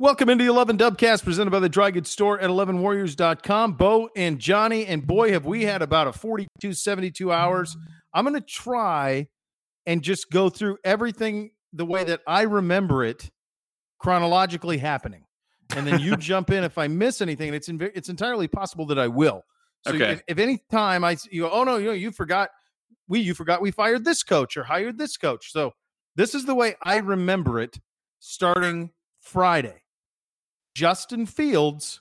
Welcome into the 11 Dubcast presented by the Dry Goods Store at 11warriors.com. Bo and Johnny, and boy, have we had about a 42, 72 hours. I'm going to try and just go through everything the way that I remember it chronologically happening. And then you jump in if I miss anything. And it's, in, it's entirely possible that I will. So Okay. if, if any time I, you go, oh no, you know, you forgot, we, you forgot we fired this coach or hired this coach. So this is the way I remember it starting Friday. Justin Fields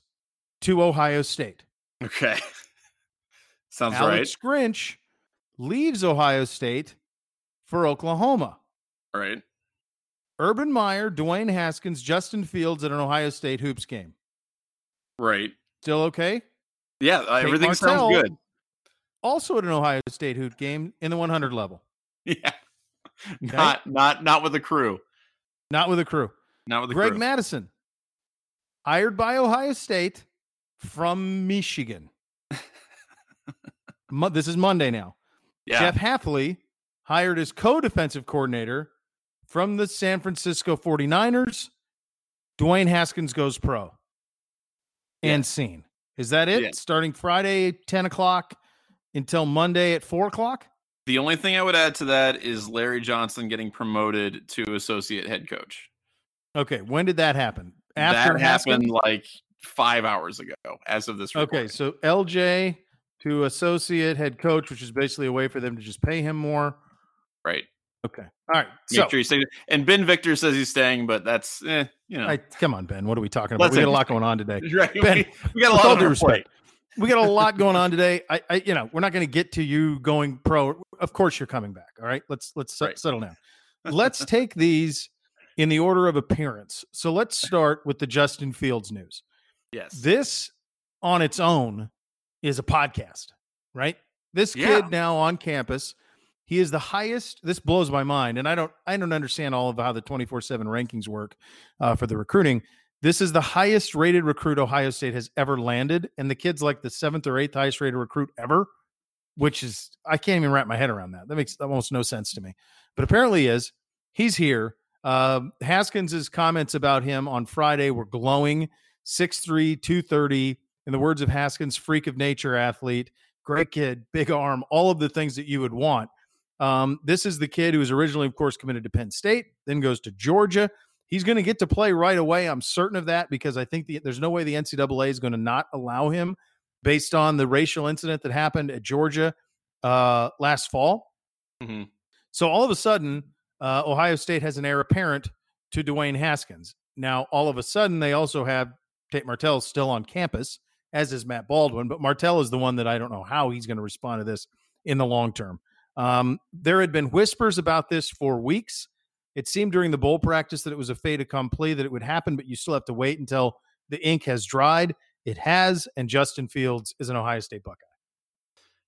to Ohio State. Okay. Sounds right. Alex Grinch leaves Ohio State for Oklahoma. All right. Urban Meyer, Dwayne Haskins, Justin Fields at an Ohio State hoops game. Right. Still okay? Yeah, uh, everything Martell. sounds good. Also at an Ohio State hoop game in the 100 level. Yeah. Not not not with the crew. Not with a crew. Not with the crew. Greg crew. Mattison, hired by Ohio State from Michigan. This is Monday now. yeah. Jeff Hafley hired as co-defensive coordinator from the San Francisco 49ers. Dwayne Haskins goes pro. And scene. Is that it? Yeah. Starting Friday, 10 o'clock until Monday at 4 o'clock? The only thing I would add to that is Larry Johnson getting promoted to associate head coach. Okay. When did that happen? After that Haskins? happened like five hours ago, as of this. Okay. So LJ to associate head coach, which is basically a way for them to just pay him more. right. Okay. All right. Make So sure you stay. And Ben Victor says he's staying, but that's eh, you know. I, come on, Ben. What are we talking about? Let's we got a lot going on today. right. Ben, we, we got a lot all on due our respect, plate. we got a lot going on today. I, I, you know, we're not going to get to you going pro. Of course, you're coming back. All right, let's let's Right. settle down. Let's take these in the order of appearance. So let's start with the Justin Fields news. Yes. This on its own is a podcast, right? This Yeah. kid now on campus, he is the highest. This blows my mind, and I don't, I don't understand all of how the twenty four seven rankings work uh, for the recruiting. This is the highest rated recruit Ohio State has ever landed, and the kid's like the seventh or eighth highest rated recruit ever, which is I can't even wrap my head around that. That makes almost no sense to me, but apparently is. He's here. Um, Haskins's comments about him on Friday were glowing. 6'3", 230. In the words of Haskins, freak of nature athlete, great kid, big arm, all of the things that you would want. Um, this is the kid who was originally, of course, committed to Penn State, then goes to Georgia. He's going to get to play right away. I'm certain of that because I think the, there's no way the NCAA is going to not allow him based on the racial incident that happened at Georgia uh, last fall. Mhm. So all of a sudden, uh, Ohio State has an heir apparent to Dwayne Haskins. Now, all of a sudden, they also have Tate Martell still on campus, as is Matt Baldwin. But Martell is the one that I don't know how he's going to respond to this in the long term. Um, there had been whispers about this for weeks. It seemed during the bowl practice that it was a fait accompli that it would happen, but you still have to wait until the ink has dried. It has, and Justin Fields is an Ohio State Buckeye.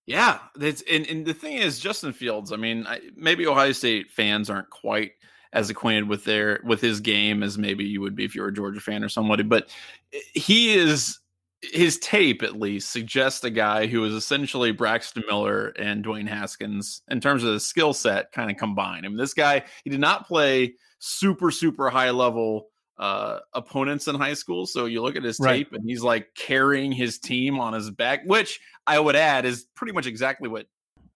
Yeah, and, and the thing is, Justin Fields. I mean, I, maybe Ohio State fans aren't quite as acquainted with their with his game as maybe you would be if you were a Georgia fan or somebody, but eh, he is his tape at least suggests a guy who is essentially Braxton Miller and Dwayne Haskins in terms of the skill set kind of combined. I mean, this guy he did not play super super high level uh opponents in high school so you look at his Right. tape and he's like carrying his team on his back which i would add is pretty much exactly what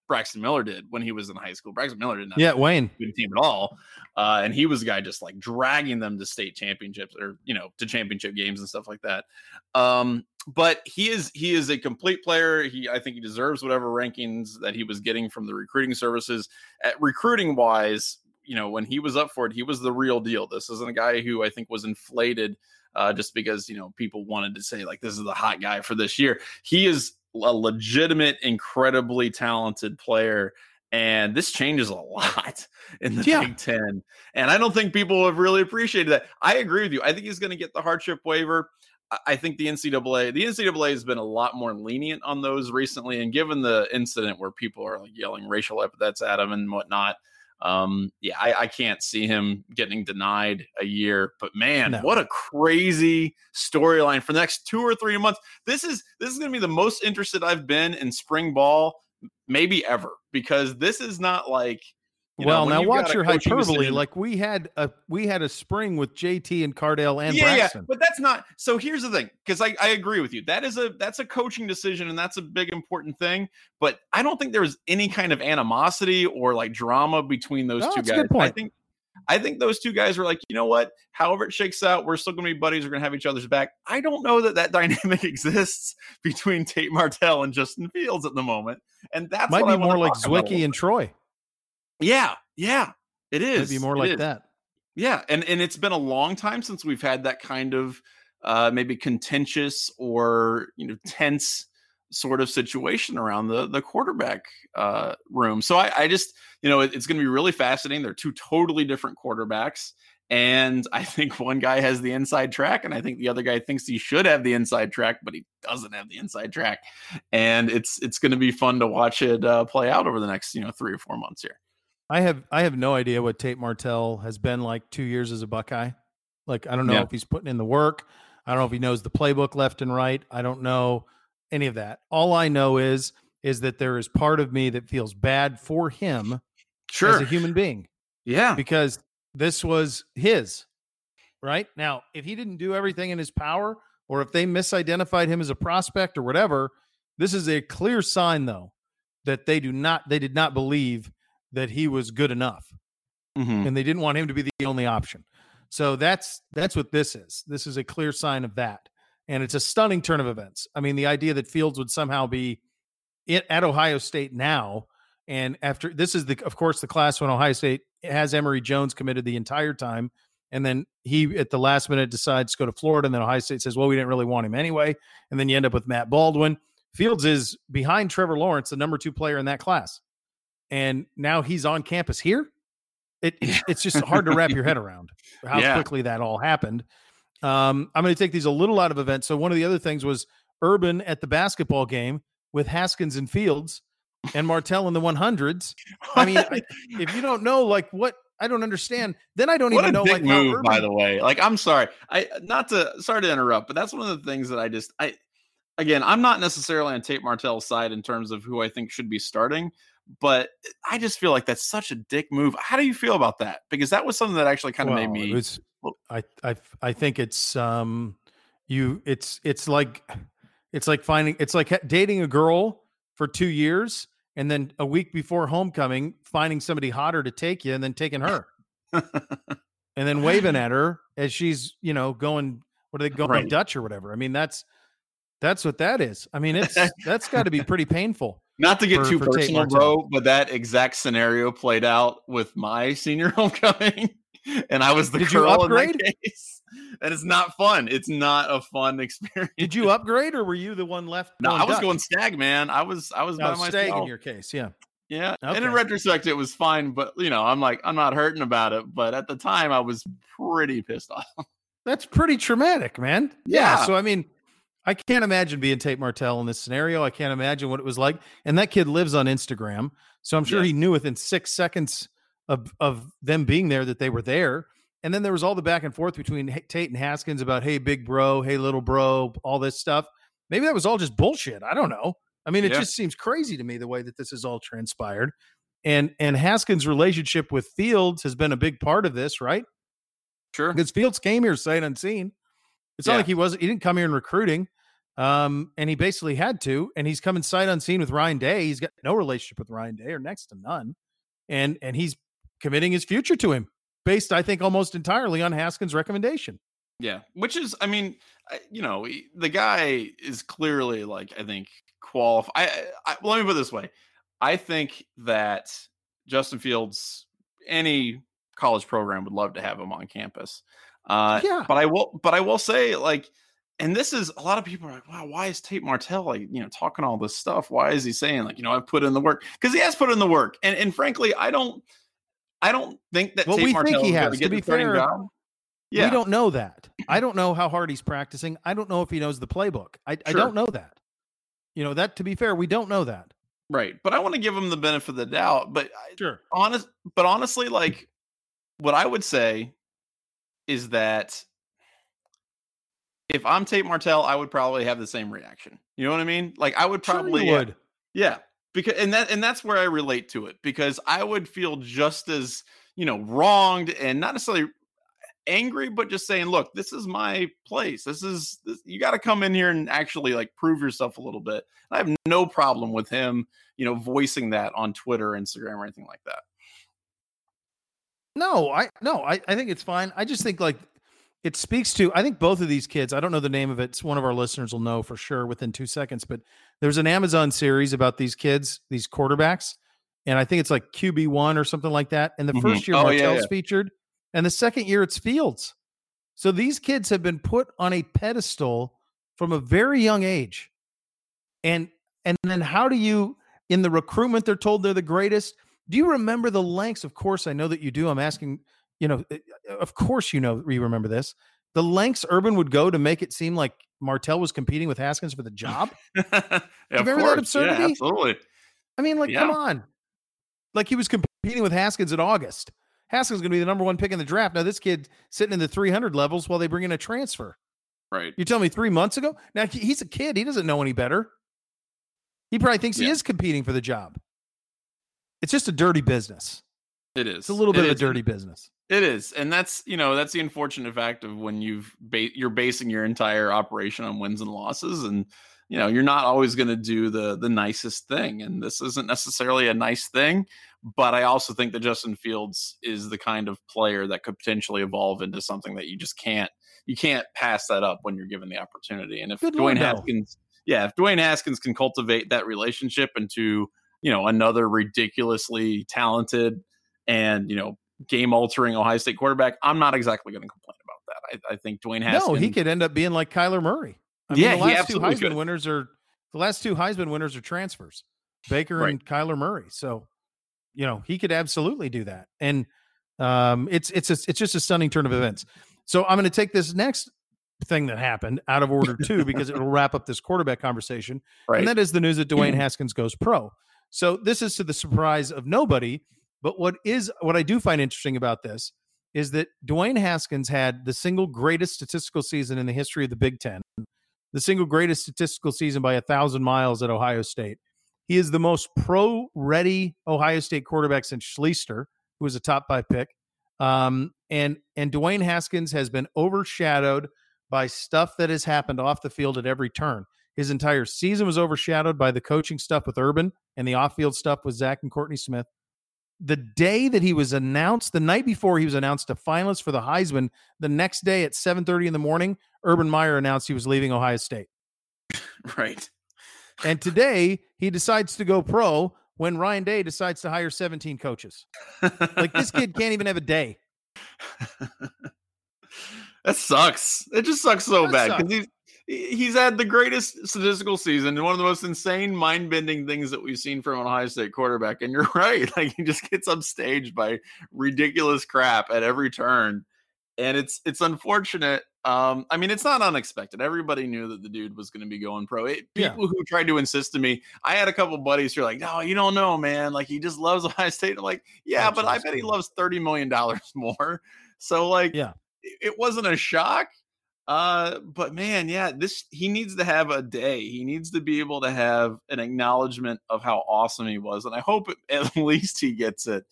braxton miller did when he was in high school braxton miller did not Yeah, Wayne. good team at all. Uh, and he was a guy just like dragging them to state championships or you know to championship games and stuff like that. Um, but he is he is a complete player. He I think he deserves whatever rankings that he was getting from the recruiting services. At recruiting wise, you know when he was up for it, he was the real deal. This isn't a guy who I think was inflated uh, just because you know people wanted to say like this is the hot guy for this year. He is a legitimate, incredibly talented player and this changes a lot in the Yeah. Big Ten. And I don't think people have really appreciated that. I agree with you. I think he's going to get the hardship waiver. I- I think the NCAA, the NCAA has been a lot more lenient on those recently. And given the incident where people are like yelling racial epithets at him and whatnot, um, yeah, I, I can't see him getting denied a year. But man, No. what a crazy storyline for the next two or three months. This is this is going to be the most interested I've been in spring ball maybe ever because this is not like You well, when now watch your hyperbole. Like we had a we had a spring with JT and Cardale and yeah, Braxton. yeah, but that's not. So here's the thing, because I, I agree with you. That is a that's a coaching decision, and that's a big important thing. But I don't think there was any kind of animosity or like drama between those No, two that's a guys. good point. I think I think those two guys were like, you know what? However it shakes out, we're still going to be buddies. We're going to have each other's back. I don't know that that dynamic exists between Tate Martell and Justin Fields at the moment, and that's Might what be more like talk about a Zwicky and Troy. Yeah, yeah, it is. Might be more It like is. that. Yeah, and and it's been a long time since we've had that kind of uh, maybe contentious or you know tense sort of situation around the the quarterback uh, room. So I, I just you know it- it's going to be really fascinating. They're two totally different quarterbacks, and I think one guy has the inside track, and I think the other guy thinks he should have the inside track, but he doesn't have the inside track. And it's it's going to be fun to watch it uh, play out over the next you know three or four months here. I have I have no idea what Tate Martell has been like two years as a Buckeye. Like I don't know Yeah. if he's putting in the work. I don't know if he knows the playbook left and right. I don't know any of that. All I know is is that there is part of me that feels bad for him as a human being yeah, because this was his. Right? Now, if he didn't do everything in his power or if they misidentified him as a prospect or whatever, this is a clear sign though that they do not they did not believe that he was good enough Mhm. and they didn't want him to be the only option. So that's that's what this is. This is a clear sign of that, and it's a stunning turn of events. I mean, the idea that Fields would somehow be it, at Ohio State now, and after this is the of course the class when Ohio State has Emory Jones committed the entire time, and then he at the last minute decides to go to Florida, and then Ohio State says, well, we didn't really want him anyway, and then you end up with Matt Baldwin. Fields is behind Trevor Lawrence, the number two player in that class, and now he's on campus here. It, it's- it's just hard to wrap your head around how Yeah. quickly that all happened. Um, I'm going to take these a little out of event. So one of the other things was Urban at the basketball game with Haskins and Fields and Martell in the 100s. I mean, I, if you don't know, like what I don't understand, then I don't what even know like move, by the way. Like, I'm sorry, I not to sorry to interrupt, but that's one of the things that I just I again, I'm not necessarily on Tate Martell's side in terms of who I think should be starting, but I just feel like that's such a dick move. How do you feel about that? Because that was something that actually kind of Well, made me. was- I, I, I think it's um, you. It's it's like it's like finding it's like dating a girl for two years and then a week before homecoming finding somebody hotter to take you and then taking her and then waving at her as she's you know going what are they going Right. Dutch or whatever. I mean that's that's what that is. I mean it's that's got to be pretty painful. Not to get for- too for personal, bro, but that exact scenario played out with my senior homecoming, and I was the Did girl in that case. And it's not fun. It's not a fun experience. Did you upgrade or were you the one left? No, I was Dutch? going stag, man. I was I was No, by oh, stag myself. in your case, yeah. Yeah. And in retrospect, it was fine, but you know, I'm like, I'm not hurting about it. But at the time, I was pretty pissed off. That's pretty traumatic, man. Yeah. So I mean, I can't imagine being Tate Martell in this scenario. I can't imagine what it was like. And that kid lives on Instagram, so I'm sure he knew within six seconds of of them being there that they were there. And then there was all the back and forth between Tate and Haskins about, "Hey, big bro, hey, little bro," all this stuff. Maybe that was all just bullshit. I don't know. I mean, it Yeah. just seems crazy to me the way that this has all transpired. And and Haskins' relationship with Fields has been a big part of this, right? Sure. because Fields came here sight unseen. It's not like he wasn't. He didn't come here in recruiting, um, and he basically had to. And he's coming sight unseen with Ryan Day. He's got no relationship with Ryan Day, or next to none, and and he's committing his future to him, based, I think, almost entirely on Haskins' recommendation. Yeah. Which is, I mean, you know, the guy is clearly like, I think, qualified. I, I, let me put it this way I think that Justin Fields, any college program would love to have him on campus. Uh, Yeah. But I will, but I will say, like, and this is a lot of people are like, wow, why is Tate Martell like, you know, talking all this stuff? Why is he saying like, you know, I've put in the work? Because he has put in the work. And and frankly, I don't I don't think that Well, Tate we think he has. To be fair, job. Yeah. We don't know that. I don't know how hard he's practicing. I don't know if he knows the playbook. I, I don't know that. You know that. To be fair, we don't know that. Right. But I want to give him the benefit of the doubt. But I- Sure. honest but honestly like what i would say is that if i'm tate martell i would probably have the same reaction you know what i mean like i would probably you would. yeah because and that and that's where I relate to it because I would feel just as you know wronged and not necessarily angry, but just saying, look, this is my place. This is this, you got to come in here and actually like prove yourself a little bit. I have no problem with him, you know, voicing that on Twitter, Instagram, or anything like that. No, I no, I, I think it's fine. I just think like it speaks to I think both of these kids, I don't know the name of it. It's one of our listeners will know for sure within two seconds, but there's an Amazon series about these kids, these quarterbacks. And I think it's like QB one or something like that. And the mm-hmm. first year oh, Martell's yeah, yeah. featured, and the second year it's Fields. So these kids have been put on a pedestal from a very young age. And and then how do you in the recruitment they're told they're the greatest? Do you remember the lengths? Of course, I know that you do. I'm asking, you know, eh, eh, of course you know you remember this. The lengths Urban would go to make it seem like Martell was competing with Haskins for the job. yeah, remember that absurdity? Yeah, absolutely. I mean, like, yeah. come on. Like he was competing with Haskins in August. Haskins going to be the number one pick in the draft. Now this kid sitting in the 300 levels while they bring in a transfer. Right. You tell me three months ago. Now he's a kid. He doesn't know any better. He probably thinks yeah. he is competing for the job. It's just a dirty business. It is. It's a little bit it of a dirty business. It is, and that's you know that's the unfortunate fact of when you've ba- you're basing your entire operation on wins and losses, and you know you're not always going to do the the nicest thing, and this isn't necessarily a nice thing. But I also think that Justin Fields is the kind of player that could potentially evolve into something that you just can't you can't pass that up when you're given the opportunity. And if Good Dwayne Haskins, yeah, if Dwayne Haskins can cultivate that relationship into you know another ridiculously talented and you know game altering Ohio State quarterback, I'm not exactly going to complain about that. I, I, think Dwayne Haskins. No, he could end up being like Kyler Murray. I yeah, mean, the last two Heisman could. winners are the last two Heisman winners are transfers, Baker right. and Kyler Murray. So you know he could absolutely do that and um it's it's a, it's just a stunning turn of events so i'm going to take this next thing that happened out of order too because it'll wrap up this quarterback conversation right. and that is the news that dwayne haskins goes pro so this is to the surprise of nobody but what is what i do find interesting about this is that dwayne haskins had the single greatest statistical season in the history of the big ten the single greatest statistical season by a thousand miles at ohio state he is the most pro ready Ohio State quarterback since Schlichter, who was a top five pick. Um, and and Dwayne Haskins has been overshadowed by stuff that has happened off the field at every turn. His entire season was overshadowed by the coaching stuff with Urban and the off-field stuff with Zach and Courtney Smith. The day that he was announced, the night before he was announced a finalist for the Heisman, the next day at 7:30 in the morning, Urban Meyer announced he was leaving Ohio State. Right. And today he decides to go pro when Ryan Day decides to hire 17 coaches. like this kid can't even have a day. that sucks. It just sucks so that bad because he's he's had the greatest statistical season and one of the most insane, mind-bending things that we've seen from an Ohio State quarterback. And you're right, like he just gets upstaged by ridiculous crap at every turn, and it's it's unfortunate um, I mean, it's not unexpected. Everybody knew that the dude was going to be going pro. It, people yeah. who tried to insist to me, I had a couple buddies who are like, "No, you don't know, man. Like he just loves Ohio State." I'm like, "Yeah, That's but I bet he loves thirty million dollars more." So, like, yeah, it wasn't a shock. Uh, but man, yeah, this he needs to have a day. He needs to be able to have an acknowledgement of how awesome he was, and I hope at least he gets it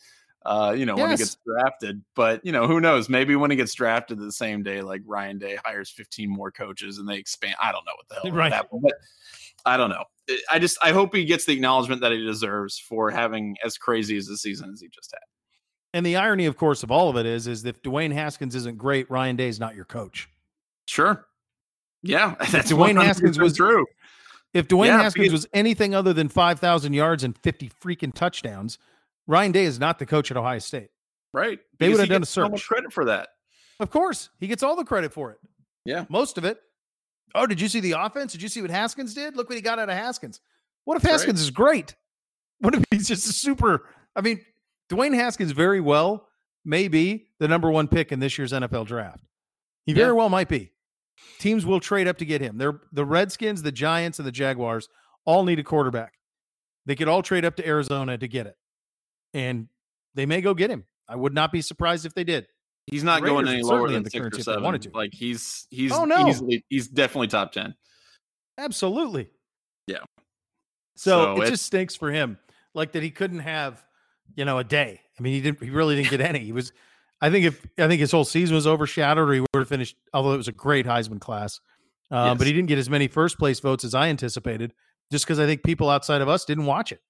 uh, you know, yes. when he gets drafted. But you know, who knows? Maybe when he gets drafted the same day, like Ryan Day hires 15 more coaches and they expand. I don't know what the hell right. happened, but I don't know. I just I hope he gets the acknowledgement that he deserves for having as crazy as the season as he just had. And the irony, of course, of all of it is, is if Dwayne Haskins isn't great, Ryan Day is not your coach. Sure. Yeah, that's Dwayne Haskins was true. If Dwayne yeah, Haskins because, was anything other than five thousand yards and fifty freaking touchdowns, Ryan Day is not the coach at Ohio State. Right. They would have done a search. So much credit for that. Of course. He gets all the credit for it. Yeah. Most of it. Oh, did you see the offense? Did you see what Haskins did? Look what he got out of Haskins. What if Haskins right. is great? What if he's just a super? I mean, Dwayne Haskins very well may be the number one pick in this year's NFL draft. He very well might be. Teams will trade up to get him. They're the Redskins, the Giants, and the Jaguars all need a quarterback. They could all trade up to Arizona to get it and they may go get him. I would not be surprised if they did. He's not going any lower than six or seven. Wanted to. Like he's he's oh, no. easily he's definitely top ten. Absolutely. Yeah. So, so it, it just stinks for him, like that he couldn't have, you know, a day. I mean, he didn't. He really didn't get any. He was. I think if I think his whole season was overshadowed, or he would have finished. Although it was a great Heisman class, uh, yes. but he didn't get as many first place votes as I anticipated, just because I think people outside of us didn't watch it.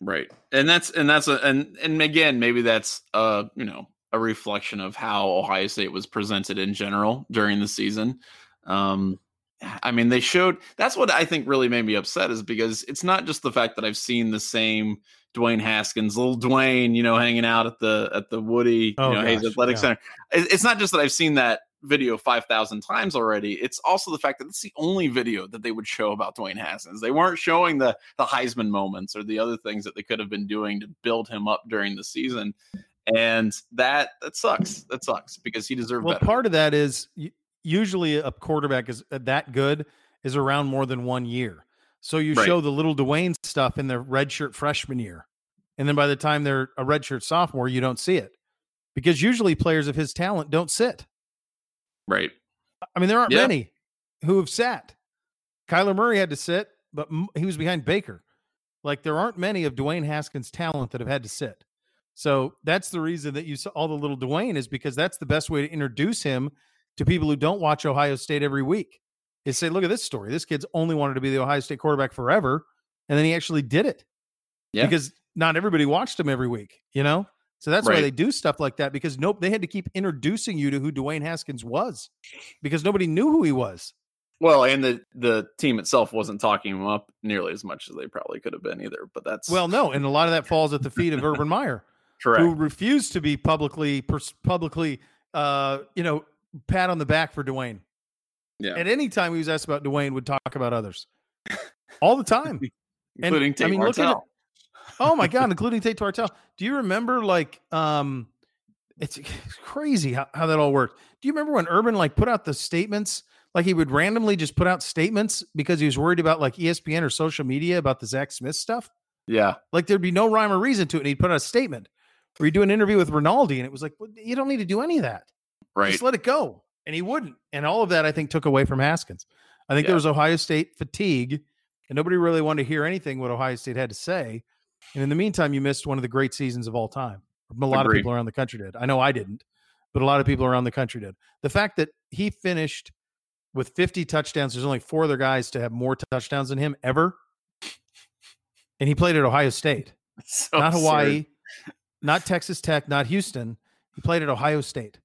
Right, and that's and that's a and and again maybe that's uh you know a reflection of how Ohio State was presented in general during the season. Um, I mean, they showed that's what I think really made me upset is because it's not just the fact that I've seen the same Dwayne Haskins, little Dwayne, you know, hanging out at the at the Woody, oh, you know, gosh, Hayes Athletic yeah. Center. It's not just that I've seen that video 5,000 times already. It's also the fact that it's the only video that they would show about Dwayne Haskins. They weren't showing the the Heisman moments or the other things that they could have been doing to build him up during the season. And that that sucks. That sucks because he deserved well, better. part of that is usually a quarterback is uh, that good is around more than one year. So you right. show the little Dwayne stuff in their redshirt freshman year. And then by the time they're a redshirt sophomore, you don't see it. Because usually players of his talent don't sit. Right. I mean, there aren't many who have sat. Kyler Murray had to sit, but he was behind Baker. Like there aren't many of Dwayne Haskins' talent that have had to sit. So that's the reason that you saw all the little Dwayne is because that's the best way to introduce him to people who don't watch Ohio State every week. Is say, look at this story. This kid's only wanted to be the Ohio State quarterback forever, and then he actually did it. Yeah. Because not everybody watched him every week, you know? So that's right. why they do stuff like that because nope, they had to keep introducing you to who Dwayne Haskins was because nobody knew who he was. Well, and the the team itself wasn't talking him up nearly as much as they probably could have been either. But that's well, no, and a lot of that falls at the feet of Urban Meyer, Correct. who refused to be publicly publicly, uh, you know, pat on the back for Dwayne. Yeah. At any time he was asked about Dwayne, would talk about others all the time, including and, Tate I mean, Martell. Look at oh my god, including Tate Martell. Do you remember like um it's, it's crazy how, how that all worked. Do you remember when Urban like put out the statements? Like he would randomly just put out statements because he was worried about like ESPN or social media about the Zach Smith stuff. Yeah. Like there'd be no rhyme or reason to it. And he'd put out a statement where you do an interview with Rinaldi and it was like, well, you don't need to do any of that. Right. Just let it go. And he wouldn't. And all of that I think took away from Haskins. I think yeah. there was Ohio State fatigue and nobody really wanted to hear anything what Ohio State had to say. And in the meantime, you missed one of the great seasons of all time. A lot Agreed. of people around the country did. I know I didn't, but a lot of people around the country did. The fact that he finished with 50 touchdowns, there's only four other guys to have more touchdowns than him ever. And he played at Ohio State, so not Hawaii, absurd. not Texas Tech, not Houston. He played at Ohio State.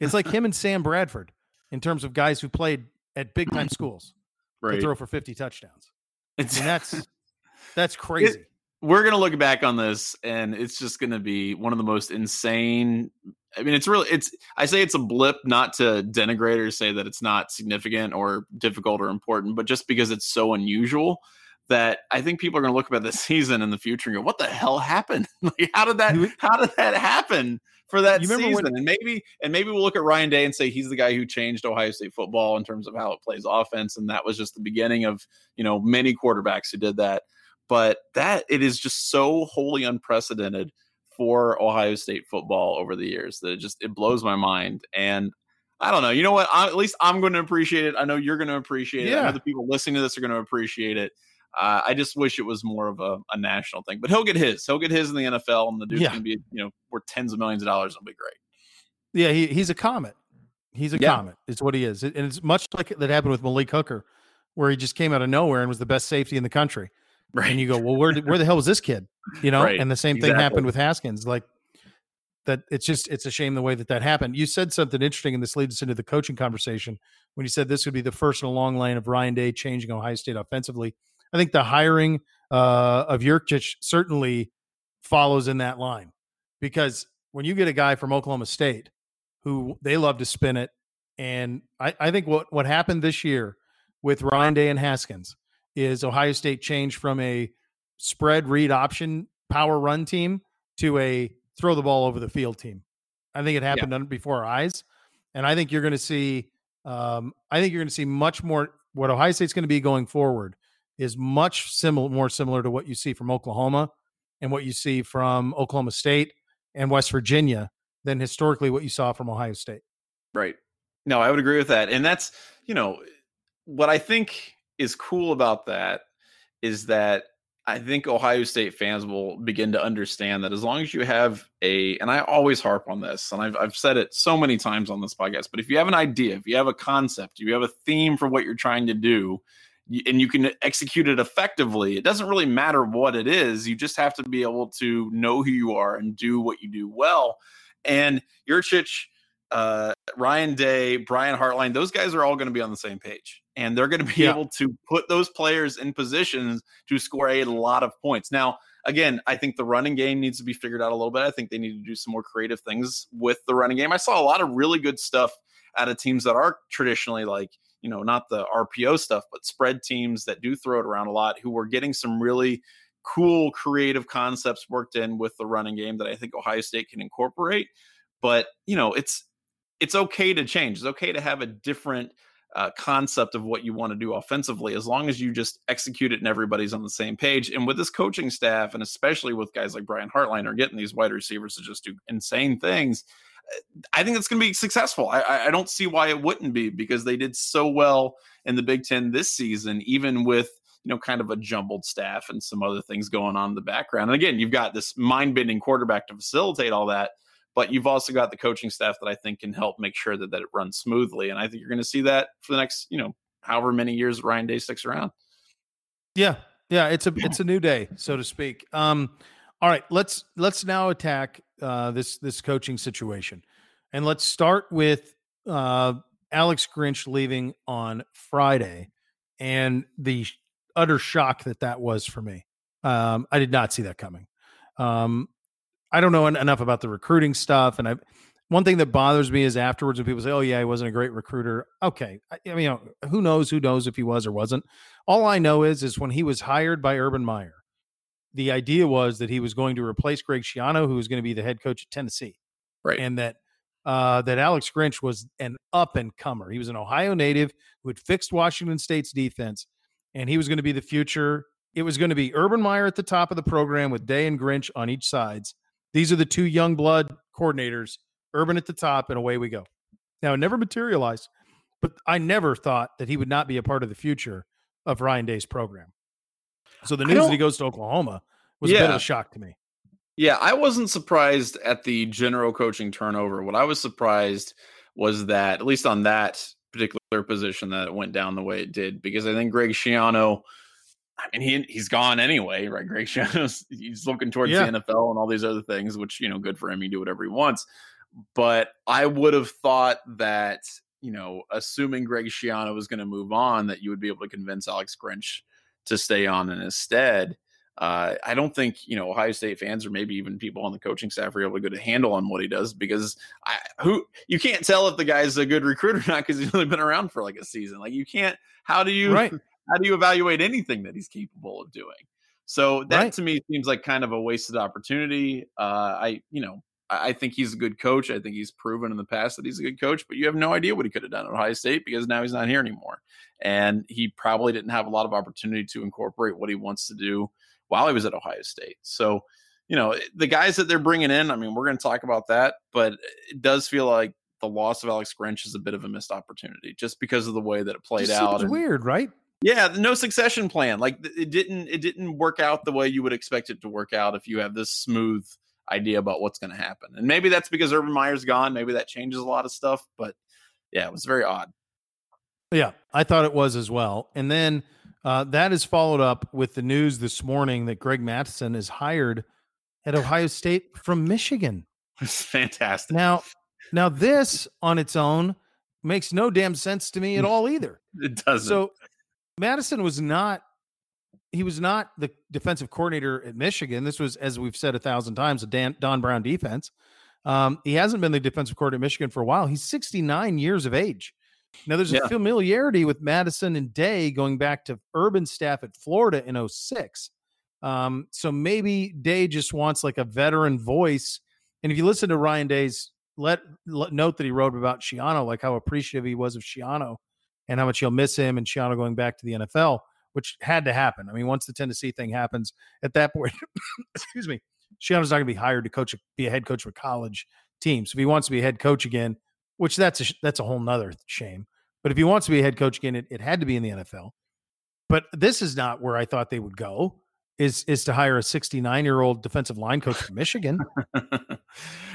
It's like him and Sam Bradford in terms of guys who played at big time schools right. to throw for 50 touchdowns. and that's that's crazy. It, we're gonna look back on this and it's just gonna be one of the most insane i mean it's really it's i say it's a blip not to denigrate or say that it's not significant or difficult or important but just because it's so unusual that i think people are gonna look about this season in the future and go what the hell happened like how did that how did that happen for that season when, and maybe and maybe we'll look at ryan day and say he's the guy who changed ohio state football in terms of how it plays offense and that was just the beginning of you know many quarterbacks who did that but that it is just so wholly unprecedented for Ohio State football over the years that it just it blows my mind. And I don't know. You know what? I, at least I'm going to appreciate it. I know you're going to appreciate it. Yeah. I know the people listening to this are going to appreciate it. Uh, I just wish it was more of a, a, national thing. But he'll get his. He'll get his in the NFL, and the dude's yeah. to be you know worth tens of millions of dollars. It'll be great. Yeah, he, he's a comet. He's a yeah. comet. Is what he is, and it's much like that happened with Malik Hooker, where he just came out of nowhere and was the best safety in the country. Right. And you go, well, where where the hell was this kid? You know. Right. And the same exactly. thing happened with Haskins. Like that. It's just it's a shame the way that that happened. You said something interesting, and this leads us into the coaching conversation when you said this would be the first in a long line of Ryan Day changing Ohio State offensively. I think the hiring uh, of Yurcich certainly follows in that line because when you get a guy from Oklahoma State who they love to spin it, and I, I think what what happened this year with Ryan Day and Haskins is Ohio State changed from a spread read option power run team to a throw the ball over the field team. I think it happened yeah. before our eyes, and I think you're going to see. Um, I think you're going to see much more. What Ohio State's going to be going forward is much similar, more similar to what you see from Oklahoma and what you see from Oklahoma State and West Virginia than historically what you saw from Ohio State. Right. No, I would agree with that, and that's you know what I think is cool about that is that I think Ohio State fans will begin to understand that as long as you have a, and I always harp on this, and I've, I've said it so many times on this podcast, but if you have an idea, if you have a concept, if you have a theme for what you're trying to do, and you can execute it effectively, it doesn't really matter what it is. You just have to be able to know who you are and do what you do well. And Yurcich, uh, Ryan Day, Brian Hartline, those guys are all going to be on the same page and they're going to be yeah. able to put those players in positions to score a lot of points. Now, again, I think the running game needs to be figured out a little bit. I think they need to do some more creative things with the running game. I saw a lot of really good stuff out of teams that are traditionally like, you know, not the RPO stuff, but spread teams that do throw it around a lot who were getting some really cool creative concepts worked in with the running game that I think Ohio State can incorporate. But, you know, it's it's okay to change. It's okay to have a different uh, concept of what you want to do offensively, as long as you just execute it and everybody's on the same page. And with this coaching staff, and especially with guys like Brian Hartline, are getting these wide receivers to just do insane things. I think it's going to be successful. I, I don't see why it wouldn't be because they did so well in the Big Ten this season, even with you know kind of a jumbled staff and some other things going on in the background. And again, you've got this mind bending quarterback to facilitate all that but you've also got the coaching staff that I think can help make sure that, that it runs smoothly. And I think you're going to see that for the next, you know, however many years Ryan Day sticks around. Yeah. Yeah. It's a, it's a new day, so to speak. Um, all right, let's, let's now attack uh, this, this coaching situation and let's start with uh, Alex Grinch leaving on Friday and the utter shock that that was for me. Um, I did not see that coming. Um, I don't know enough about the recruiting stuff, and I. One thing that bothers me is afterwards when people say, "Oh yeah, he wasn't a great recruiter." Okay, I, I mean, you know, who knows? Who knows if he was or wasn't? All I know is, is when he was hired by Urban Meyer, the idea was that he was going to replace Greg Schiano, who was going to be the head coach at Tennessee, right? And that uh, that Alex Grinch was an up and comer. He was an Ohio native who had fixed Washington State's defense, and he was going to be the future. It was going to be Urban Meyer at the top of the program with Day and Grinch on each sides, these are the two young blood coordinators, Urban at the top, and away we go. Now, it never materialized, but I never thought that he would not be a part of the future of Ryan Day's program. So the news that he goes to Oklahoma was yeah. a bit of a shock to me. Yeah, I wasn't surprised at the general coaching turnover. What I was surprised was that, at least on that particular position, that it went down the way it did, because I think Greg Schiano – I mean, he he's gone anyway, right? Greg Schiano's he's looking towards yeah. the NFL and all these other things, which you know, good for him. He do whatever he wants. But I would have thought that you know, assuming Greg Schiano was going to move on, that you would be able to convince Alex Grinch to stay on in his stead. Uh, I don't think you know Ohio State fans or maybe even people on the coaching staff are able to get a handle on what he does because I, who you can't tell if the guy's a good recruiter or not because he's only been around for like a season. Like you can't. How do you? Right how do you evaluate anything that he's capable of doing? So that right. to me seems like kind of a wasted opportunity. Uh, I, you know, I think he's a good coach. I think he's proven in the past that he's a good coach, but you have no idea what he could have done at Ohio State because now he's not here anymore. And he probably didn't have a lot of opportunity to incorporate what he wants to do while he was at Ohio State. So, you know, eh, the guys that they're bringing in, I mean, we're going to talk about that, but it does feel like the loss of Alex Grinch is a bit of a missed opportunity just because of the way that it played out. And, weird, right? Yeah, no succession plan. Like it didn't it didn't work out the way you would expect it to work out if you have this smooth idea about what's going to happen. And maybe that's because Urban Meyer's gone. Maybe that changes a lot of stuff. But yeah, it was very odd. Yeah, I thought it was as well. And then uh, that is followed up with the news this morning that Greg Mattison is hired at Ohio State from Michigan. It's fantastic. Now, now this on its own makes no damn sense to me at all either. It doesn't. So Mattison was not he was not the defensive coordinator at Michigan. This was, as we've said a thousand times, a Dan, Don Brown defense. Um, he hasn't been the defensive coordinator at Michigan for a while. He's 69 years of age. Now, there's yeah. a familiarity with Mattison and Day going back to urban staff at Florida in 06. Um, so maybe Day just wants like a veteran voice. And if you listen to Ryan Day's let, let note that he wrote about Schiano, like how appreciative he was of Schiano and how much he'll miss him and Schiano going back to the NFL, which had to happen. I mean, once the Tennessee thing happens, at that point, excuse me, Schiano's not going to be hired to coach, be a head coach of a college team. So if he wants to be a head coach again, which that's a, that's a whole nother shame. But if he wants to be a head coach again, it, it had to be in the NFL. but this is not where I thought they would go. Is is to hire a 69 year old defensive line coach from Michigan?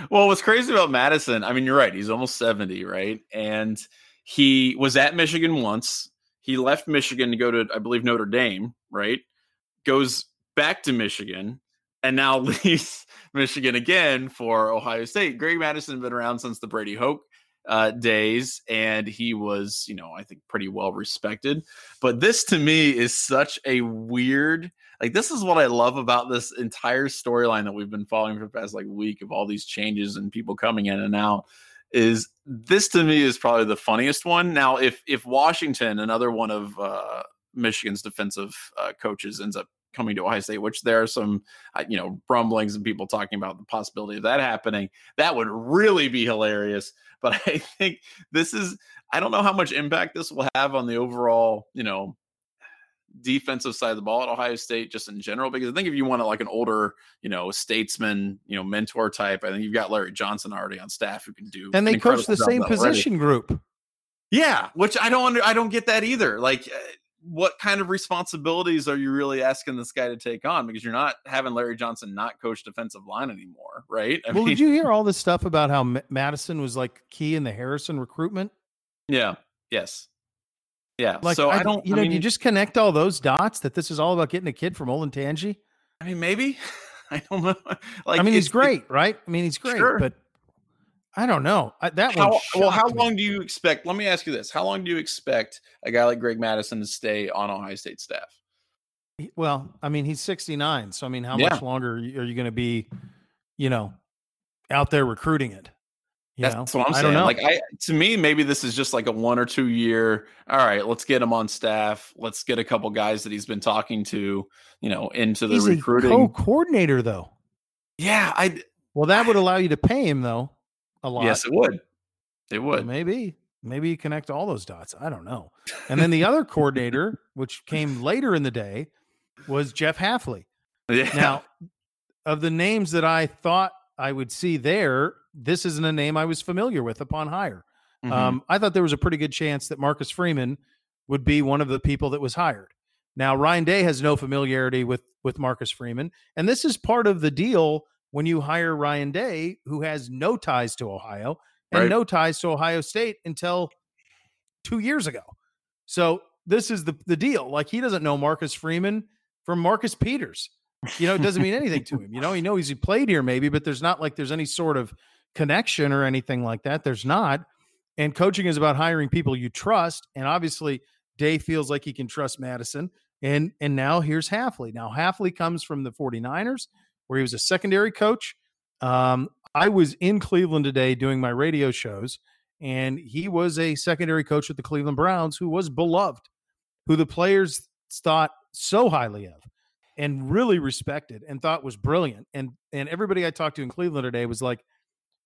well, what's crazy about Mattison? I mean, you're right. He's almost 70, right? And he was at Michigan once. He left Michigan to go to, I believe, Notre Dame, right? Goes back to Michigan and now leaves Michigan again for Ohio State. Greg Mattison has been around since the Brady Hoke uh, days, and he was, you know, I think pretty well respected. But this to me is such a weird. Like this is what I love about this entire storyline that we've been following for the past like week of all these changes and people coming in and out. Is this to me is probably the funniest one. Now, if if Washington, another one of uh, Michigan's defensive uh, coaches, ends up coming to Ohio State, which there are some, uh, you know, rumblings and people talking about the possibility of that happening. That would really be hilarious. But I think this is, I don't know how much impact this will have on the overall, you know, defensive side of the ball at Ohio State, just in general. Because I think if you want like an older, you know, statesman, you know, mentor type, I think you've got Larry Johnson already on staff who can do. And they coach the same position already. group. Yeah, which I don't under, I don't get that either. Like uh, what kind of responsibilities are you really asking this guy to take on? Because you're not having Larry Johnson not coach defensive line anymore, right? I well, mean, did you hear all this stuff about how M- Mattison was like key in the Harrison recruitment? Yeah. Yes. Yeah. Like, so I, I don't. You I know, mean, you just connect all those dots that this is all about getting a kid from Olentangy. I mean, maybe. I don't know. Like, I mean, he's great, it, right? I mean, he's great, sure. but I don't know. I, that how, one. Well, how me. long do you expect? Let me ask you this: How long do you expect a guy like Greg Mattison to stay on Ohio State staff? Well, I mean, he's 69, so I mean, how yeah. much longer are you, you going to be, you know, out there recruiting it? You That's know? what I'm saying. Like, I to me, maybe this is just like a one or two year. All right, let's get him on staff. Let's get a couple guys that he's been talking to, you know, into the he's recruiting. co-coordinator, though. Yeah, I. Well, that would allow you to pay him though a lot. Yes, it would. It would. maybe. Maybe you connect all those dots. I don't know. And then the other coordinator, which came later in the day, was Jeff Hafley. Yeah. Now, of the names that I thought I would see there, this isn't a name I was familiar with upon hire. Mm-hmm. Um, I thought there was a pretty good chance that Marcus Freeman would be one of the people that was hired. Now, Ryan Day has no familiarity with with Marcus Freeman, and this is part of the deal when you hire Ryan Day, who has no ties to Ohio and right. no ties to Ohio State until two years ago. So this is the, the deal. Like he doesn't know Marcus Freeman from Marcus Peters. You know, it doesn't mean anything to him. You know, he knows he played here maybe, but there's not like there's any sort of connection or anything like that. There's not. And coaching is about hiring people you trust. And obviously, Day feels like he can trust Mattison. And and now here's Hafley. Now Hafley comes from the 49ers where he was a secondary coach. Um, I was in Cleveland today doing my radio shows, and he was a secondary coach with the Cleveland Browns who was beloved, who the players thought so highly of and really respected and thought was brilliant. And and everybody I talked to in Cleveland today was like,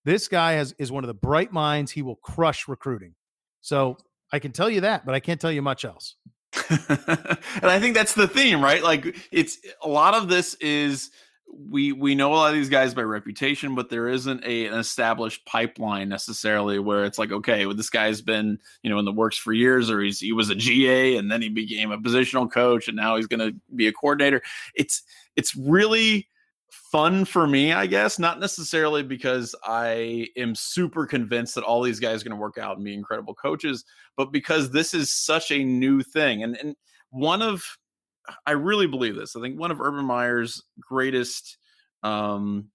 this guy has is one of the bright minds. He will crush recruiting. So I can tell you that, but I can't tell you much else. and I think that's the theme, right? Like it's a lot of this is we we know a lot of these guys by reputation, but there isn't a, an established pipeline necessarily where it's like, okay, well, this guy's been you know in the works for years, or he's he was a GA and then he became a positional coach, and now he's going to be a coordinator. It's it's really fun for me, I guess, not necessarily because I am super convinced that all these guys are going to work out and be incredible coaches, but because this is such a new thing, and and one of I really believe this. I think one of Urban Meyer's greatest, um,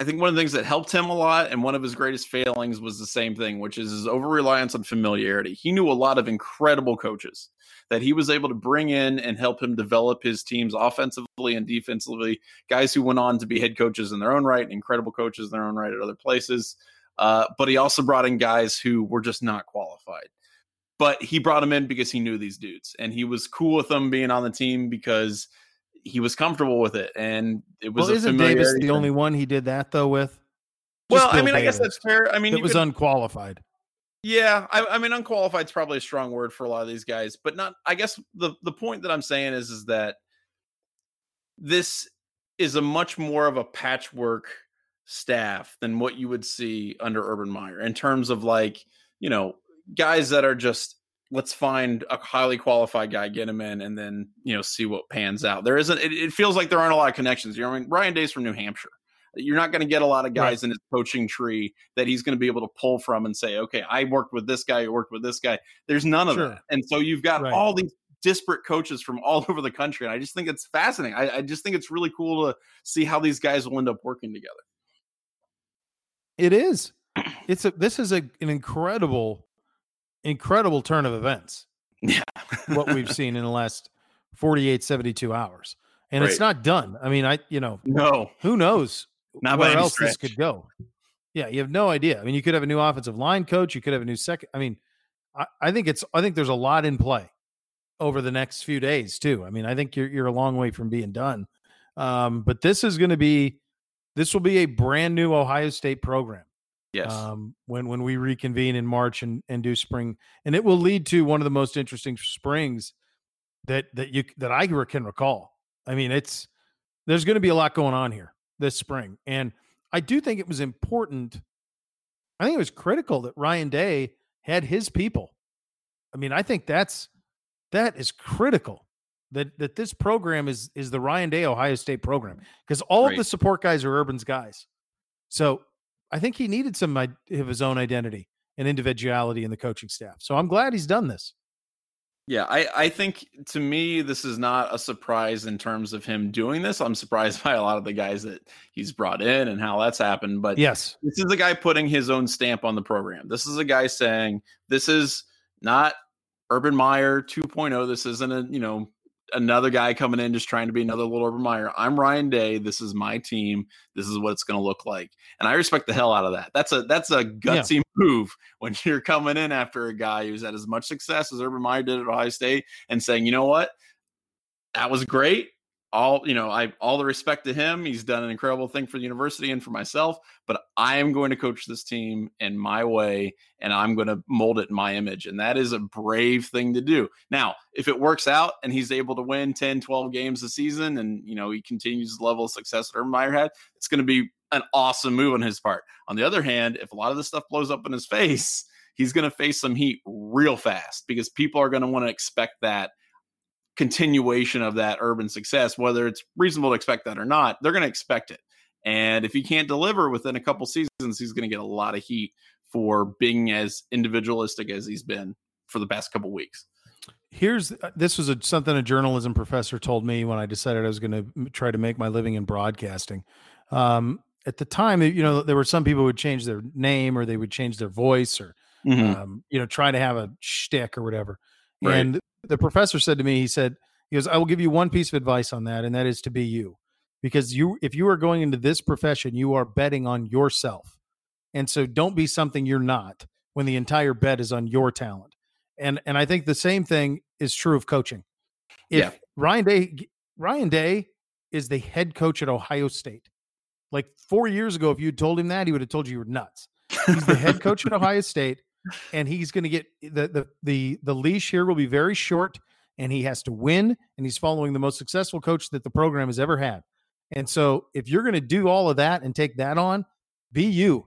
I think one of the things that helped him a lot and one of his greatest failings was the same thing, which is his over reliance on familiarity. He knew a lot of incredible coaches that he was able to bring in and help him develop his teams offensively and defensively. Guys who went on to be head coaches in their own right, and incredible coaches in their own right at other places. Uh, but he also brought in guys who were just not qualified but he brought him in because he knew these dudes and he was cool with them being on the team because he was comfortable with it and it was. Well, isn't Davis the only one he did that though with? Just well, Bill I mean, Davis. I guess that's fair. I mean, it was could, unqualified. Yeah, I, I mean, unqualified is probably a strong word for a lot of these guys, but not. I guess the the point that I'm saying is is that this is a much more of a patchwork staff than what you would see under Urban Meyer in terms of like you know guys that are just let's find a highly qualified guy, get him in, and then you know see what pans out. There isn't. It, it feels like there aren't a lot of connections. You know, I mean, Ryan Day's from New Hampshire. You're not going to get a lot of guys right. in his coaching tree that he's going to be able to pull from and say, okay, I worked with this guy, I worked with this guy. There's none of sure. that, and so you've got right. all these disparate coaches from all over the country, and I just think it's fascinating. I, I just think it's really cool to see how these guys will end up working together. It is. It's a. This is a, an incredible, incredible turn of events. Yeah. what we've seen in the last 48, 72 hours. And right. it's not done. I mean, I, you know, no, who knows not where else stretch. this could go. Yeah. You have no idea. I mean, you could have a new offensive line coach. You could have a new second. I mean, I, I think it's, I think there's a lot in play over the next few days too. I mean, I think you're, you're a long way from being done. Um, but this is going to be, this will be a brand new Ohio State program. Yes. Um, when when we reconvene in March and and do spring, and it will lead to one of the most interesting springs that that you that I can recall. I mean, it's there's going to be a lot going on here this spring, and I do think it was important. I think it was critical that Ryan Day had his people. I mean, I think that's that is critical that that this program is is the Ryan Day Ohio State program because all right. of the support guys are Urban's guys. So I think he needed some of his own identity and individuality in the coaching staff. So I'm glad he's done this. Yeah, I, I think to me, this is not a surprise in terms of him doing this. I'm surprised by a lot of the guys that he's brought in and how that's happened. But yes, this is a guy putting his own stamp on the program. This is a guy saying, this is not Urban Meyer 2.0. This isn't a, you know, another guy coming in just trying to be another little Urban Meyer. I'm Ryan Day. This is my team. This is what it's going to look like. And I respect the hell out of that. That's a that's a gutsy yeah. move when you're coming in after a guy who's had as much success as Urban Meyer did at Ohio State and saying, you know what, that was great all you know i all the respect to him. He's done an incredible thing for the university and for myself but i am going to coach this team in my way and i'm going to mold it in my image and that is a brave thing to do. Now if it works out and he's able to win 10 12 games a season and you know he continues the level of success that Urban Meyer had it's going to be an awesome move on his part. On the other hand if a lot of this stuff blows up in his face he's going to face some heat real fast because people are going to want to expect that continuation of that urban success, whether it's reasonable to expect that or not, they're going to expect it. And if he can't deliver within a couple seasons, he's going to get a lot of heat for being as individualistic as he's been for the past couple weeks. Here's uh, this was a, something a journalism professor told me when I decided I was going to try to make my living in broadcasting. Um, at the time, you know, there were some people who would change their name or they would change their voice or, mm-hmm. um, you know, try to have a shtick or whatever. Right. And the professor said to me, he said, he goes, I will give you one piece of advice on that, and that is to be you. Because you if you are going into this profession, you are betting on yourself. And so don't be something you're not when the entire bet is on your talent. And and I think the same thing is true of coaching. If yeah. Ryan Day Ryan Day is the head coach at Ohio State. Like four years ago, if you had told him that, he would have told you you were nuts. He's the head coach at Ohio State and he's going to get eh, the, the the the leash here will be very short and he has to win and he's following the most successful coach that the program has ever had. And so if you're going to do all of that and take that on be you.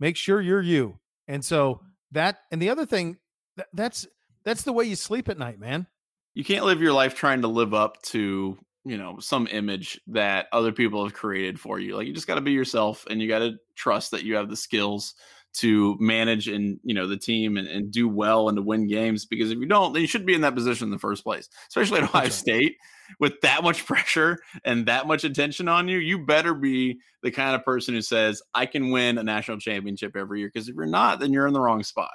Make sure you're you. And so that and the other thing that, that's that's the way you sleep at night man. You can't live your life trying to live up to you know some image that other people have created for you. Like you just got to be yourself and you got to trust that you have the skills to manage and you know the team and, and do well and to win games because if you don't then you should be in that position in the first place especially at ohio okay. state. With that much pressure and that much attention on you you better be the kind of person who says i can win a national championship every year because if you're not then you're in the wrong spot.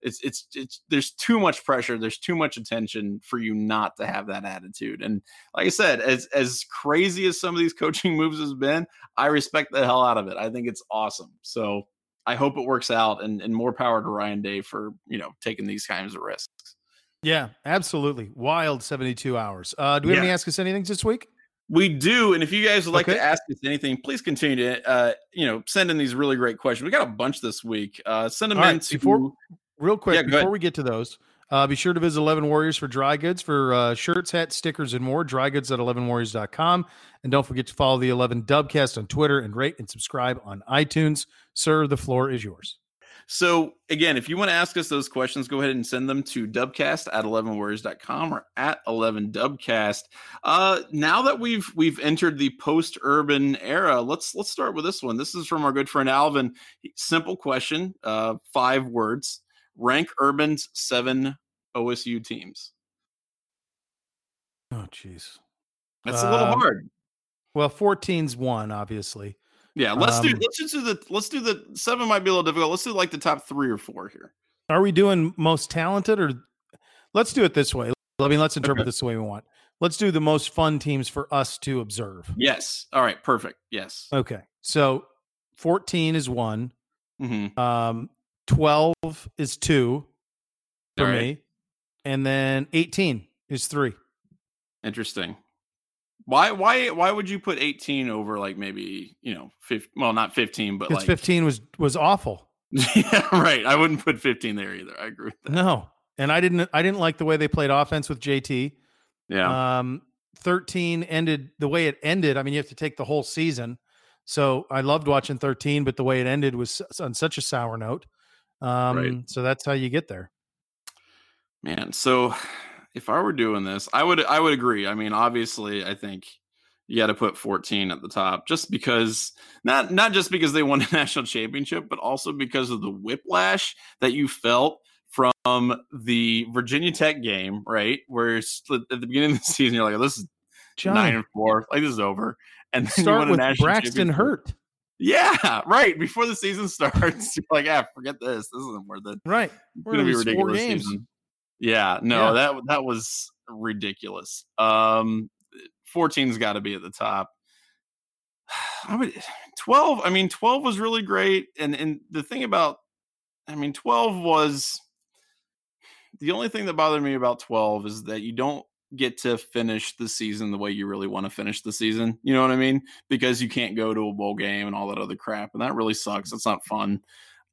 It's it's it's there's too much pressure there's too much attention for you not to have that attitude. And like i said as as crazy as some of these coaching moves has been i respect the hell out of it. I think it's awesome. So I hope it works out and, and more power to Ryan Day for, you know, taking these kinds of risks. Yeah, absolutely. Wild 72 hours. Uh, do we yeah. have any ask us anything this week? We do, and if you guys would like okay. to ask us anything, please continue to uh, you know send in these really great questions. We got a bunch this week. Uh, send them All in right, to, before real quick yeah, before we get to those. Uh, be sure to visit 11 Warriors for dry goods for uh, shirts, hats, stickers, and more. Dry goods at 11warriors.com. And don't forget to follow the 11 Dubcast on Twitter and rate and subscribe on iTunes. Sir, the floor is yours. So again, if you want to ask us those questions, go ahead and send them to dubcast at 11warriors.com or at 11dubcast. Uh, now that we've we've entered the post-urban era, let's let's start with this one. This is from our good friend Alvin. Simple question, uh, five words. Rank Urban's seven OSU teams. Oh, jeez. That's a little Um, hard. Well, 14's one, obviously. Yeah, let's do um, let's just do the let's do the seven might be a little difficult. Let's do like the top three or four here. Are we doing most talented or let's do it this way. I mean, let's interpret Okay. this the way we want. Let's do the most fun teams for us to observe. Yes. All right. Perfect. Yes. Okay. So 14 is one. hmm Um, 12 is two for right. me. And then 18 is three. Interesting. Why why why would you put 18 over like maybe, you know, 15 well not 15 but like 15 was was awful. Yeah, right. I wouldn't put 15 there either. I agree with that. No. And I didn't I didn't like the way they played offense with JT. Yeah. Um, 13 ended the way it ended. I mean, you have to take the whole season. So I loved watching 13, but the way it ended was on such a sour note. Um, Right. So that's how you get there. Man, so if I were doing this, I would I would agree. I mean, obviously, I think you got to put 14 at the top just because not not just because they won a national championship, but also because of the whiplash that you felt from the Virginia Tech game, right? Where at the beginning of the season, you're like, this is John, nine and four, like this is over. And start a with Braxton. Hurt. Yeah, right. Before the season starts, you're like, ah, forget this. This isn't worth it. Right. It's We're gonna be gonna four ridiculous games. season. Yeah, no, Yeah. that that was ridiculous. Um 14's got to be at the top. I would 12, I mean 12 was really great and and the thing about I mean 12 was the only thing that bothered me about 12 is that you don't get to finish the season the way you really want to finish the season. You know what I mean? Because you can't go to a bowl game and all that other crap and that really sucks. It's not fun.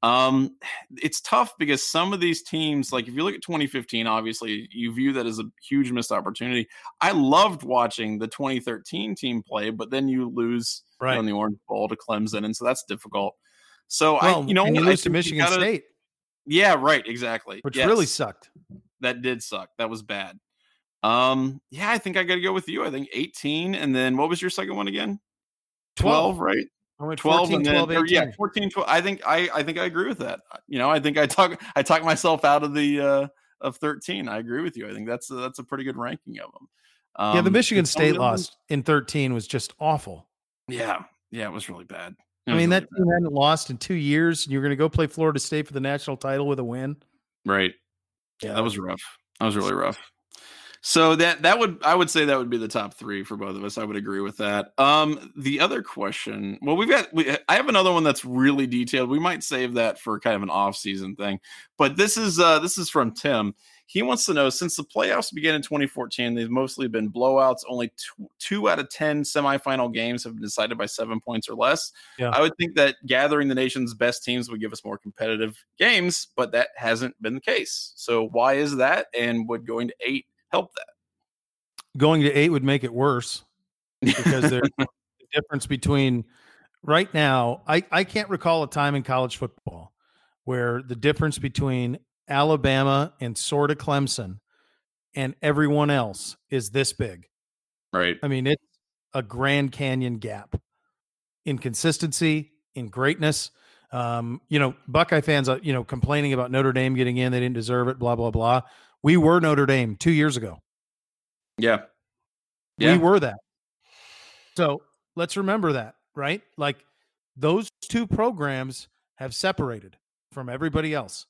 Um, it's tough because some of these teams, like if you look at 2015, obviously you view that as a huge missed opportunity. I loved watching the 2013 team play, but then you lose you know, Right. in the Orange Bowl to Clemson, and so that's difficult. So Well, I, you know, you lose to Michigan gotta- State, Yeah, right, exactly. which really sucked. that did suck. That was bad. Um, yeah, I think I got to go with you. I think 18, and then what was your second one again? 12, right? I went 12 14, and then 12, or, yeah 14 12 i think i i think i agree with that. You know i think i talk i talk myself out of the uh of 13 i agree with you. I think that's a, that's a pretty good ranking of them um, yeah, the Michigan some of State loss in 13 was just awful. yeah yeah it was really bad. It I mean, really that team hadn't lost in two years. and You're going to go play Florida State for the national title with a win. bad. right. Yeah that was rough. That was really rough so that that would i would say that would be the top three for both of us. I would agree with that. Um the other question well we've got we, i have another one that's really detailed. We might save that for kind of an off-season thing but this is uh this is from tim. He wants to know since the playoffs began in 2014 they've mostly been blowouts. Only two, two out of 10 semifinal games have been decided by seven points or less. Yeah. i would think that gathering the nation's best teams would give us more competitive games but that hasn't been the case. So why is that and would going to eight help that Going to eight would make it worse because there's the difference between right now. I, I can't recall a time in college football where the difference between Alabama and sort of Clemson and everyone else is this big. right I mean, it's a Grand Canyon gap in consistency, in greatness. Um, you know, Buckeye fans, uh, you know, complaining about Notre Dame getting in, they didn't deserve it, blah, blah, blah. We were Notre Dame two years ago. Yeah. Yeah. We were that. So let's remember that, right? Like those two programs have separated from everybody else.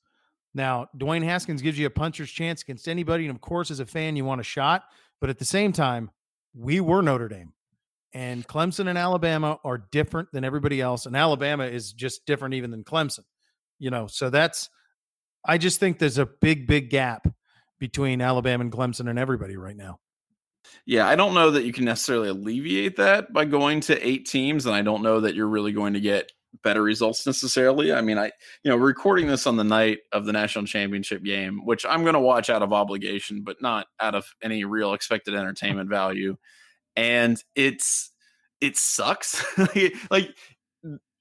Now, Dwayne Haskins gives you a puncher's chance against anybody. And of course, as a fan, you want a shot. But at the same time, we were Notre Dame. And Clemson and Alabama are different than everybody else. And Alabama is just different even than Clemson. You know, so that's I just think there's a big, big gap between Alabama and Clemson and everybody right now. Yeah, I don't know that you can necessarily alleviate that by going to eight teams, and I don't know that you're really going to get better results necessarily. I mean, I you know, recording this on the night of the national championship game, which I'm going to watch out of obligation, but not out of any real expected entertainment value. And it's it sucks. like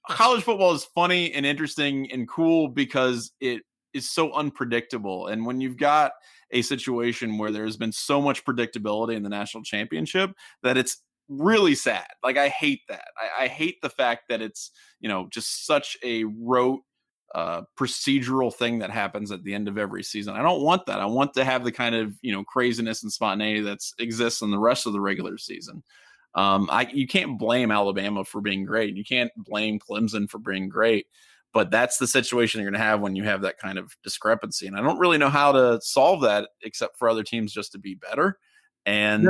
college football is funny and interesting and cool because it is so unpredictable. And when you've got a situation where there's been so much predictability in the national championship that it's really sad. Like I hate that. I, I hate the fact that it's you know just such a rote uh, procedural thing that happens at the end of every season. I don't want that. I want to have the kind of you know craziness and spontaneity that exists in the rest of the regular season. Um, I you can't blame Alabama for being great. You can't blame Clemson for being great. But that's the situation you're going to have when you have that kind of discrepancy. And I don't really know how to solve that except for other teams just to be better. And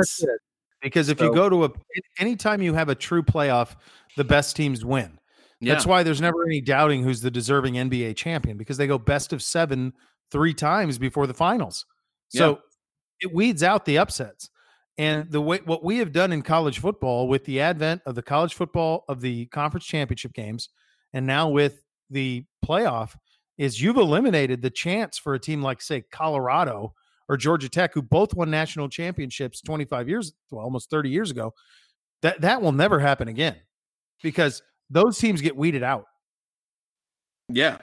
because if so, you go to a anytime you have a true playoff, the best teams win. Yeah. That's why there's never any doubting who's the deserving NBA champion because they go best of seven three times before the finals. So yeah. it weeds out the upsets. And the way what we have done in college football with the advent of the college football of the conference championship games, and now with the playoff, is you've eliminated the chance for a team like say Colorado or Georgia Tech, who both won national championships 25 years, well, almost 30 years ago. That that will never happen again because those teams get weeded out. Yeah,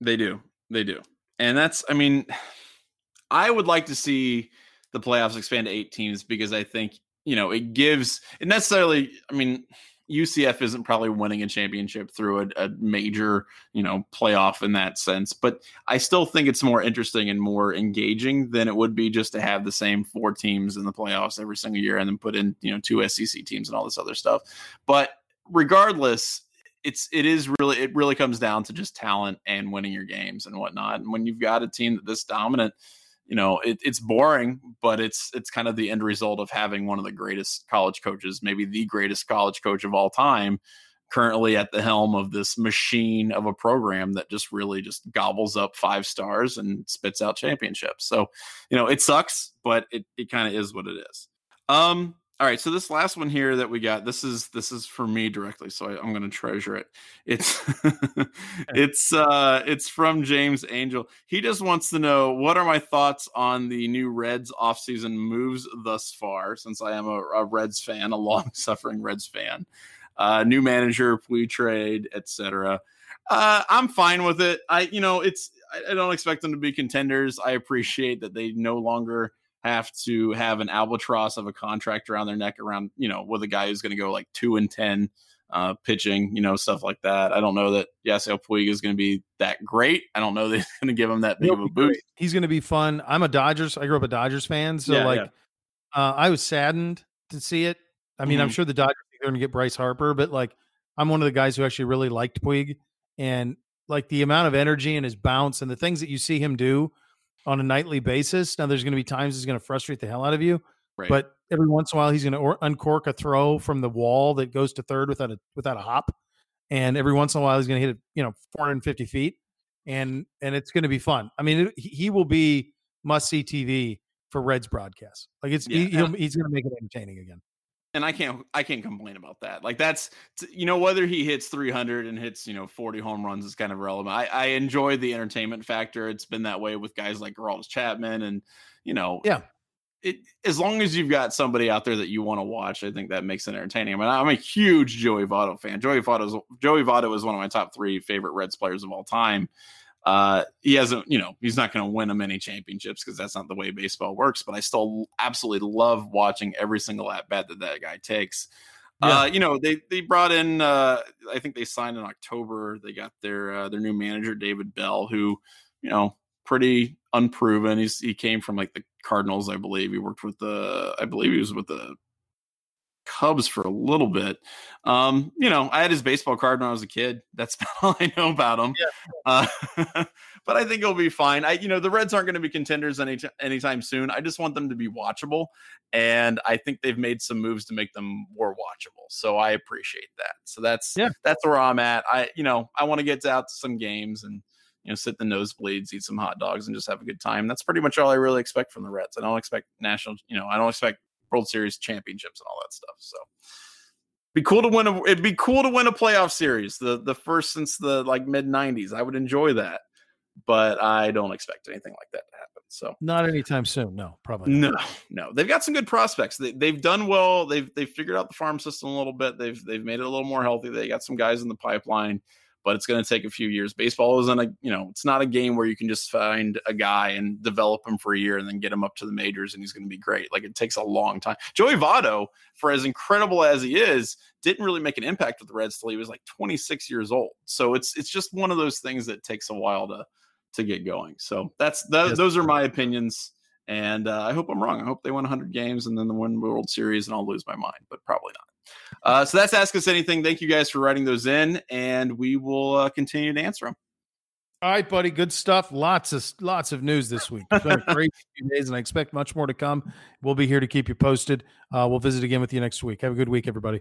they do. They do. And that's, I mean, I would like to see the playoffs expand to eight teams because I think, you know, it gives it necessarily, I mean, UCF isn't probably winning a championship through a, a, major, you know, playoff in that sense. But I still think it's more interesting and more engaging than it would be just to have the same four teams in the playoffs every single year and then put in, you know, two SEC teams and all this other stuff. But regardless, it's it is really it really comes down to just talent and winning your games and whatnot. And when you've got a team that this dominant, you know, it, it's boring, but it's it's kind of the end result of having one of the greatest college coaches, maybe the greatest college coach of all time, currently at the helm of this machine of a program that just really just gobbles up five stars and spits out championships. So, you know, it sucks, but it, it kind of is what it is. Um, all right, so this last one here that we got, this is this is for me directly, so I, am going to treasure it. It's it's uh it's from James Angel. He just wants to know what are my thoughts on the new Reds offseason moves thus far, since I am a, a Reds fan, a long-suffering Reds fan. Uh, new manager, Puig trade, etc. Uh, I'm fine with it. I you know it's I, I don't expect them to be contenders. I appreciate that they no longer have to have an albatross of a contract around their neck around, you know, with a guy who's going to go like two and 10 uh, pitching, you know, stuff like that. I don't know that Yasiel Puig is going to be that great. I don't know that he's going to give him that big He'll of a boost. He's going to be fun. I'm a Dodgers. I grew up a Dodgers fan. So, yeah, like, yeah. Uh, I was saddened to see it. I mean, mm-hmm. I'm sure the Dodgers are going to get Bryce Harper, but like, I'm one of the guys who actually really liked Puig. And like the amount of energy and his bounce and the things that you see him do on a nightly basis. Now, there's going to be times he's going to frustrate the hell out of you, right. but every once in a while he's going to uncork a throw from the wall that goes to third without a without a hop, and every once in a while he's going to hit it, you know, 450 feet, and and it's going to be fun. I mean, it, he will be must see TV for Reds broadcast. Like it's yeah. he, he's going to make it entertaining again and I can't I can't complain about that. Like that's you know whether he hits 300 and hits you know 40 home runs is kind of relevant. I, I enjoy the entertainment factor. It's been that way with guys like Aroldis Chapman and you know yeah. It, as long as you've got somebody out there that you want to watch, I think that makes it entertaining. I mean, I'm a huge Joey Votto fan. Joey Votto is Joey Votto is one of my top three favorite Reds players of all time. Uh, he hasn't, you know, he's not going to win a many championships because that's not the way baseball works. But I still absolutely love watching every single at bat that that guy takes. Yeah. Uh, you know, they they brought in. Uh, I think they signed in October. They got their uh, their new manager David Bell, who you know pretty unproven. He's he came from like the Cardinals, I believe. He worked with the, I believe he was with the Cubs for a little bit. Um, you know, I had his baseball card when I was a kid. That's all I know about him. Yeah. Uh, but I think he'll be fine. I, you know, the Reds aren't going to be contenders any anytime soon. I just want them to be watchable, and I think they've made some moves to make them more watchable. So I appreciate that. So that's yeah, that's where I'm at. I, you know, I want to get out to some games and you know, sit in the nosebleeds, eat some hot dogs, and just have a good time. That's pretty much all I really expect from the Reds. I don't expect national, you know, I don't expect World Series championships and all that stuff. So be cool to win a it'd be cool to win a playoff series. The the first since the like mid 90s. I would enjoy that. but I don't expect anything like that to happen. So not anytime soon. No, probably not. no, no. They've got some good prospects. They, they've done well. They've they've figured out the farm system a little bit. They've they've made it a little more healthy. They got some guys in the pipeline but it's going to take a few years. Baseball isn't a, you know, it's not a game where you can just find a guy and develop him for a year and then get him up to the majors and he's going to be great. Like it takes a long time. Joey Votto, for as incredible as he is, didn't really make an impact with the Reds till he was like 26 years old. So it's it's just one of those things that takes a while to to get going. So that's that, yes. those are my opinions. And uh, I hope I'm wrong. I hope they win 100 games and then the win World Series and I'll lose my mind, but probably not. Uh, so that's Ask Us Anything. Thank you guys for writing those in, and we will uh, continue to answer them. All right, buddy. Good stuff. Lots of lots of news this week. It's been a great few days, and I expect much more to come. We'll be here to keep you posted. Uh, we'll visit again with you next week. Have a good week, everybody.